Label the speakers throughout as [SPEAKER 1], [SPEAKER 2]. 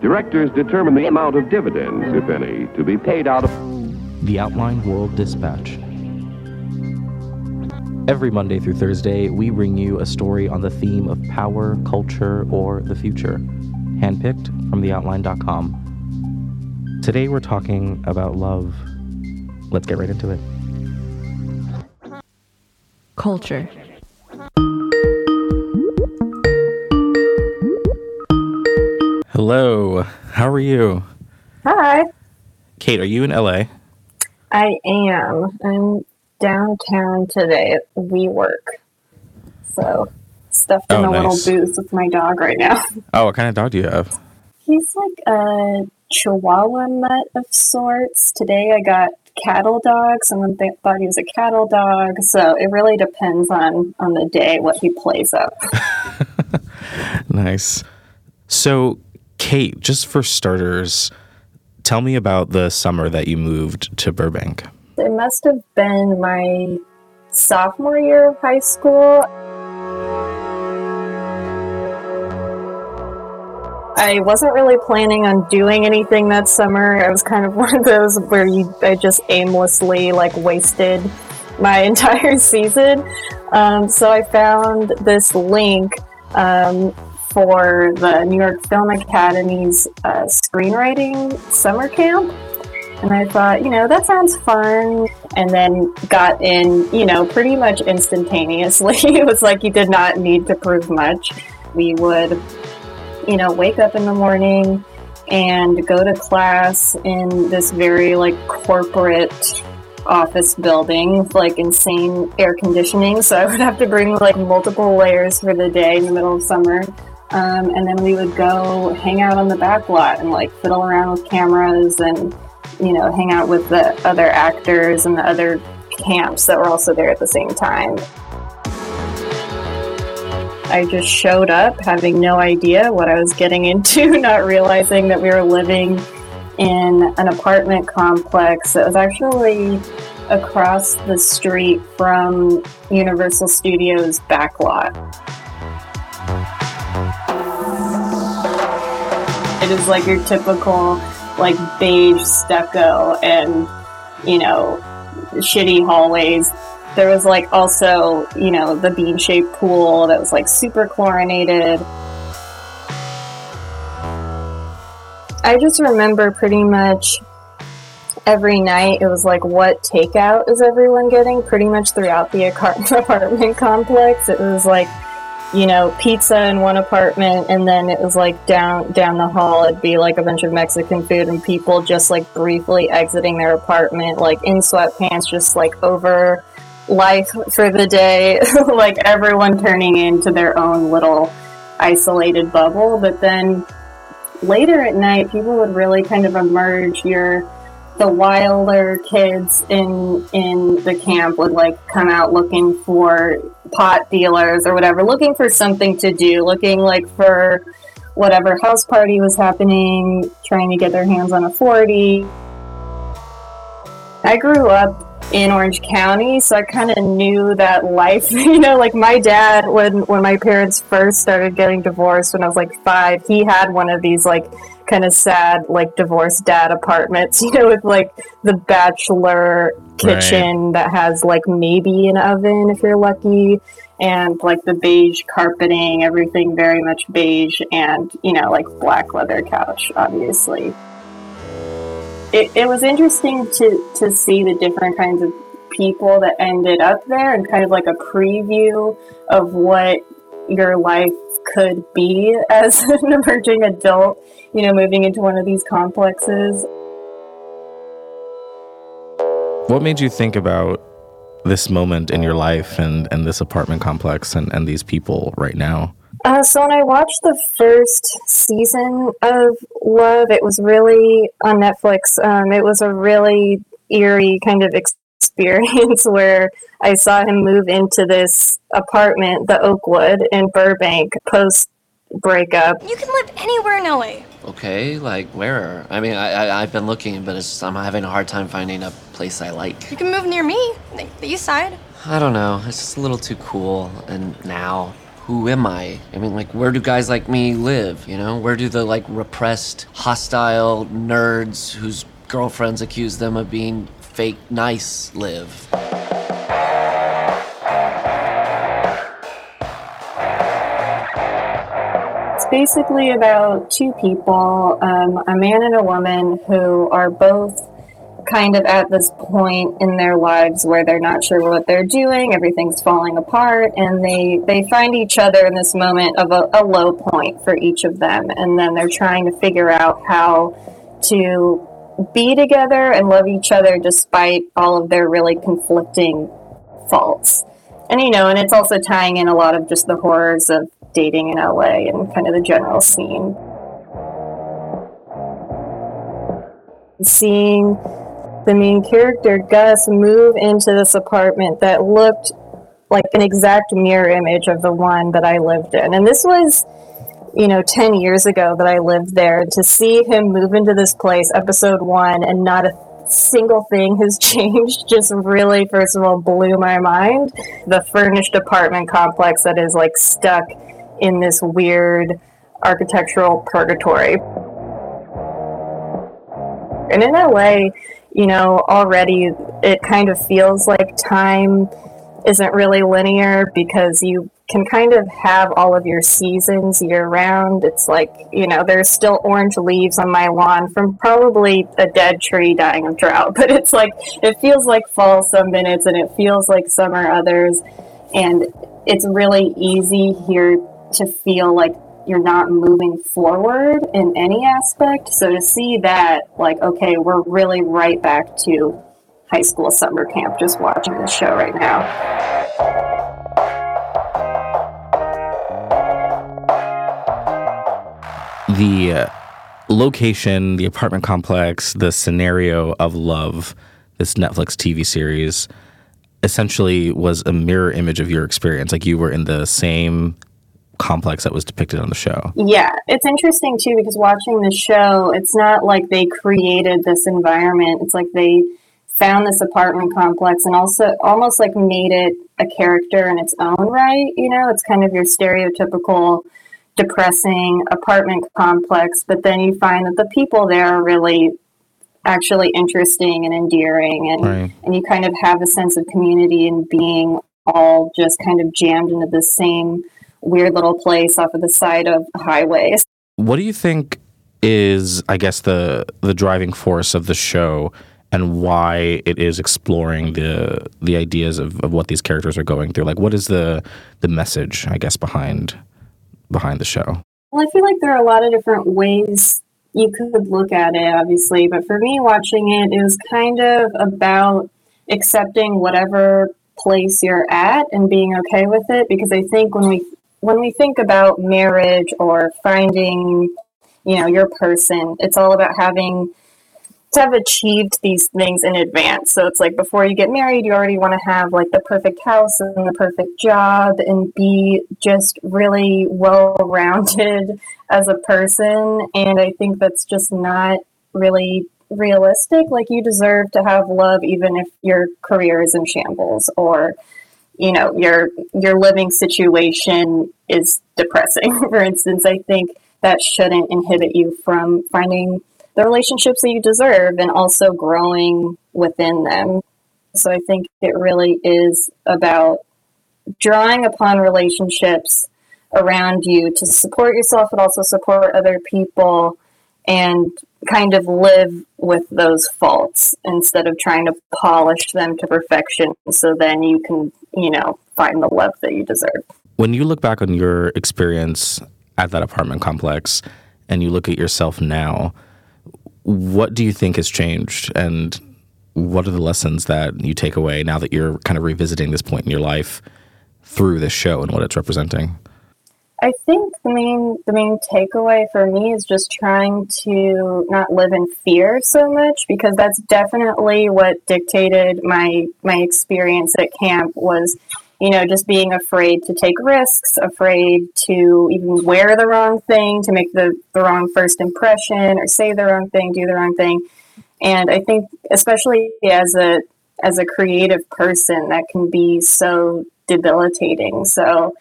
[SPEAKER 1] Directors determine the amount of dividends, if any, to be paid out of.
[SPEAKER 2] The Outline World Dispatch. Every Monday through Thursday, we bring you a story on the theme of power, culture, or the future, handpicked from theoutline.com. Today, we're talking about love. Let's get right into it.
[SPEAKER 3] Culture.
[SPEAKER 2] Hello, how are you?
[SPEAKER 4] Hi.
[SPEAKER 2] Kate, are you in LA?
[SPEAKER 4] I am. I'm downtown today at WeWork. So, stuffed in
[SPEAKER 2] Oh,
[SPEAKER 4] a
[SPEAKER 2] nice.
[SPEAKER 4] little booth with my dog right now.
[SPEAKER 2] Oh, what kind of dog do you have?
[SPEAKER 4] He's like a Chihuahua mutt of sorts. Today I got cattle dog. Someone th- thought he was a cattle dog. So it really depends on on the day what he plays up.
[SPEAKER 2] Nice. So, Kate, just for starters, tell me about the summer that you moved to Burbank.
[SPEAKER 4] It must have been my sophomore year of high school. I wasn't really planning on doing anything that summer. I was kind of one of those where you I just aimlessly like wasted my entire season. Um, so I found this link um, for the New York Film Academy's uh, screenwriting summer camp. And I thought, you know, that sounds fun. And then got in, you know, pretty much instantaneously. it was like you did not need to prove much. We would, you know, wake up in the morning and go to class in this very like corporate office building with like insane air conditioning. So I would have to bring like multiple layers for the day in the middle of summer. Um, and then we would go hang out on the back lot and like fiddle around with cameras and you know, hang out with the other actors and the other camps that were also there at the same time. I just showed up having no idea what I was getting into, not realizing that we were living in an apartment complex that was actually across the street from Universal Studios backlot. Is like your typical like beige stucco and you know shitty hallways. There was like also you know the bean shaped pool that was like super chlorinated. I just remember pretty much every night it was like what takeout is everyone getting pretty much throughout the apartment complex it was like you know pizza in one apartment and then it was like down down the hall it'd be like a bunch of mexican food and people just like briefly exiting their apartment like in sweatpants just like over life for the day like everyone turning into their own little isolated bubble. But then later at night people would really kind of emerge. Your the wilder kids in in the camp would like come out looking for pot dealers or whatever looking for something to do looking like for whatever house party was happening trying to get their hands on a 40 i grew up in orange county so i kind of knew that life you know like my dad when when my parents first started getting divorced when i was like five he had one of these like kind of sad like divorced dad apartments you know with like the bachelor kitchen that has like maybe an oven if you're lucky and like the beige carpeting everything very much beige and you know like black leather couch obviously it, it was interesting to to see the different kinds of people that ended up there and kind of like a preview of what your life could be as an emerging adult you know moving into one of these complexes
[SPEAKER 2] What made you think about this moment in your life and, and this apartment complex and, and these people right now?
[SPEAKER 4] Uh, so when I watched the first season of Love, it was really on Netflix. Um, it was a really eerie kind of experience where I saw him move into this apartment, the Oakwood in Burbank, post breakup.
[SPEAKER 5] You can live anywhere in LA.
[SPEAKER 6] Okay, like where? I mean, I, I I've been looking, but it's, I'm having a hard time finding a place I like.
[SPEAKER 5] You can move near me, like the east side.
[SPEAKER 6] I don't know. It's just a little too cool, and now who am I? I mean, like, where do guys like me live? You know, where do the like repressed, hostile nerds whose girlfriends accuse them of being fake nice live?
[SPEAKER 4] It's basically about two people, um, a man and a woman, who are both kind of at this point in their lives where they're not sure what they're doing, everything's falling apart, and they they find each other in this moment of a, a low point for each of them, and then they're trying to figure out how to be together and love each other despite all of their really conflicting faults. And you know, and it's also tying in a lot of just the horrors of dating in LA and kind of the general scene. Seeing the main character, Gus, move into this apartment that looked like an exact mirror image of the one that I lived in. And this was, you know, 10 years ago that I lived there. To see him move into this place, episode one, and not a single thing has changed just really, first of all, blew my mind. The furnished apartment complex that is like stuck in this weird architectural purgatory. And in LA, you know, already it kind of feels like time isn't really linear because you can kind of have all of your seasons year round. It's like, you know, there's still orange leaves on my lawn from probably a dead tree dying of drought, but it's like, it feels like fall some minutes and it feels like summer others. And it's really easy here to feel like you're not moving forward in any aspect. So to see that, like, okay, we're really right back to high school summer camp just watching this show right now.
[SPEAKER 2] The uh, location, the apartment complex, the scenario of love, this Netflix TV series essentially was a mirror image of your experience. Like you were in the same complex that was depicted on the show.
[SPEAKER 4] Yeah, it's interesting too because watching the show, it's not like they created this environment. It's like they found this apartment complex and also almost like made it a character in its own right. You know, it's kind of your stereotypical depressing apartment complex, but then you find that the people there are really actually interesting and endearing and
[SPEAKER 2] Right.
[SPEAKER 4] and you kind of have a sense of community and being all just kind of jammed into the same weird little place off of the side of a highway.
[SPEAKER 2] What do you think is, I guess, the the driving force of the show and why it is exploring the the ideas of, of what these characters are going through? Like what is the the message, I guess, behind behind the show?
[SPEAKER 4] Well, I feel like there are a lot of different ways you could look at it, obviously, but for me, watching it, it was kind of about accepting whatever place you're at and being okay with it. Because I think when we when we think about marriage or finding, you know, your person, it's all about having to have achieved these things in advance. So it's like before you get married, you already want to have like the perfect house and the perfect job and be just really well rounded as a person. And I think that's just not really realistic. Like you deserve to have love even if your career is in shambles or you know your your living situation is depressing for instance. I think that shouldn't inhibit you from finding the relationships that you deserve and also growing within them. So i think it really is about drawing upon relationships around you to support yourself but also support other people and kind of live with those faults instead of trying to polish them to perfection so then you can you know find the love that you deserve
[SPEAKER 2] When you look back on your experience at that apartment complex and you look at yourself now, what do you think has changed and what are the lessons that you take away now that you're kind of revisiting this point in your life through this show and what it's representing?
[SPEAKER 4] I think the main the main takeaway for me is just trying to not live in fear so much because that's definitely what dictated my my experience at camp was you know just being afraid to take risks afraid to even wear the wrong thing to make the, the wrong first impression or say the wrong thing do the wrong thing. And i think especially as a as a creative person that can be so debilitating. So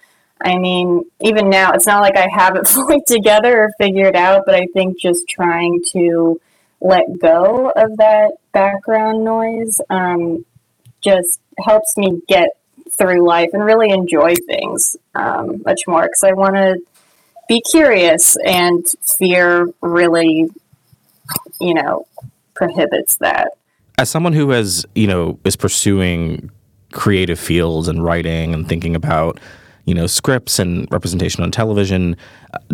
[SPEAKER 4] I mean, even now, it's not like I have it fully together or figured out, but I think just trying to let go of that background noise um, just helps me get through life and really enjoy things um, much more because I want to be curious and fear really, you know, prohibits that.
[SPEAKER 2] As someone who has, you know, is pursuing creative fields and writing and thinking about, you know, scripts and representation on television,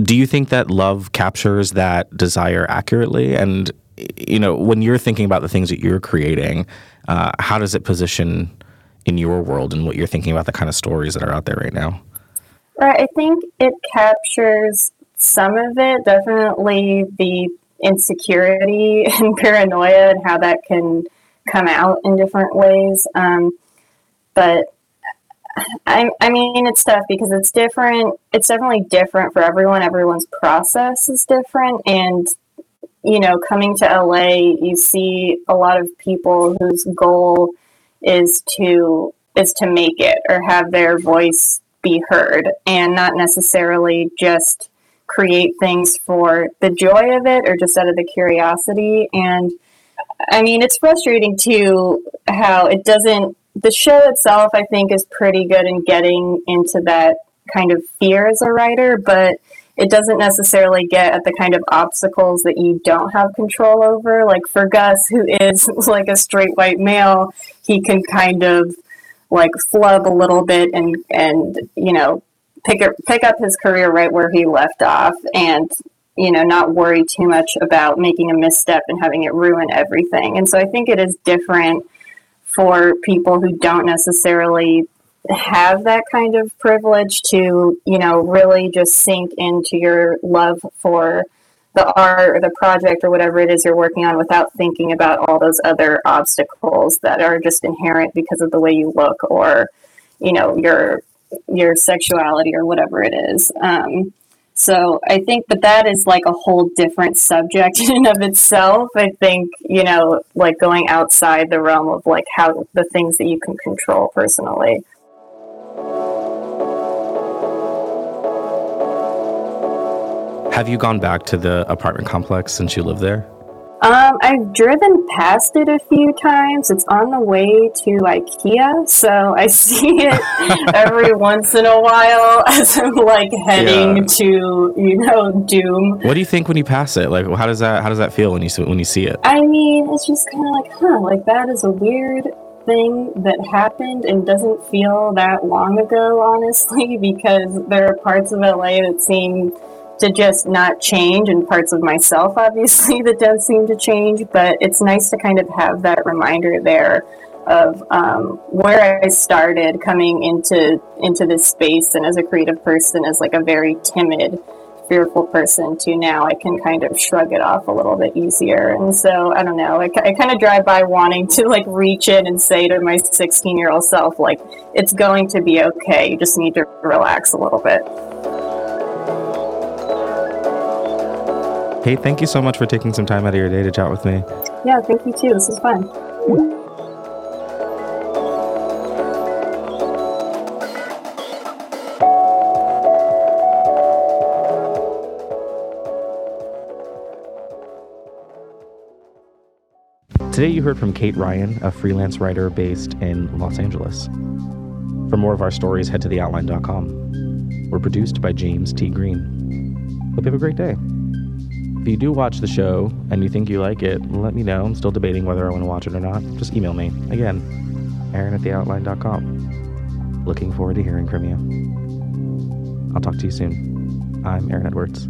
[SPEAKER 2] do you think that love captures that desire accurately? And, you know, when you're thinking about the things that you're creating, uh, how does it position in your world and what you're thinking about the kind of stories that are out there right now?
[SPEAKER 4] Right. I think it captures some of it, definitely the insecurity and paranoia and how that can come out in different ways. Um, but I, I mean, it's tough because it's different. It's definitely different for everyone. Everyone's process is different. And, you know, coming to LA, you see a lot of people whose goal is to is to make it or have their voice be heard and not necessarily just create things for the joy of it or just out of the curiosity and i mean it's frustrating too how it doesn't the show itself i think is pretty good in getting into that kind of fear as a writer but it doesn't necessarily get at the kind of obstacles that you don't have control over. Like for gus who is like a straight white male he can kind of like flub a little bit and and you know pick pick up his career right where he left off and you know not worry too much about making a misstep and having it ruin everything. And so i think it is different for people who don't necessarily have that kind of privilege to you know really just sink into your love for the art or the project or whatever it is you're working on without thinking about all those other obstacles that are just inherent because of the way you look or you know your your sexuality or whatever it is. Um, so i think but that is like a whole different subject in and of itself i think you know like going outside the realm of like how the things that you can control personally
[SPEAKER 2] Have you gone back to the apartment complex since you live there?
[SPEAKER 4] Um, I've driven past it a few times. It's on the way to IKEA, so I see it every once in a while as I'm like heading
[SPEAKER 2] Yeah.
[SPEAKER 4] to, you know, doom.
[SPEAKER 2] What do you think when you pass it? Like, how does that how does that feel when you see, when you see it?
[SPEAKER 4] I mean, it's just kind of like, huh, like that is a weird thing that happened and doesn't feel that long ago, honestly, because there are parts of LA that seem to just not change and parts of myself, obviously, that don't seem to change. But it's nice to kind of have that reminder there of um, where I started coming into into this space and as a creative person, as like a very timid fearful person to now I can kind of shrug it off a little bit easier. And so I don't know, I, I kind of drive by wanting to like reach in and say to my 16 year old self, like, it's going to be okay. You just need to relax a little bit.
[SPEAKER 2] Hey, thank you so much for taking some time out of your day to chat with me.
[SPEAKER 4] Yeah, thank you too. This is fun.
[SPEAKER 2] Today, you heard from Kate Ryan, a freelance writer based in Los Angeles. For more of our stories, head to theoutline.com. We're produced by James T. Green. Hope you have a great day. If you do watch the show and you think you like it, let me know. I'm still debating whether I want to watch it or not. Just email me. Again, Aaron at theoutline.com. Looking forward to hearing from you. I'll talk to you soon. I'm Aaron Edwards.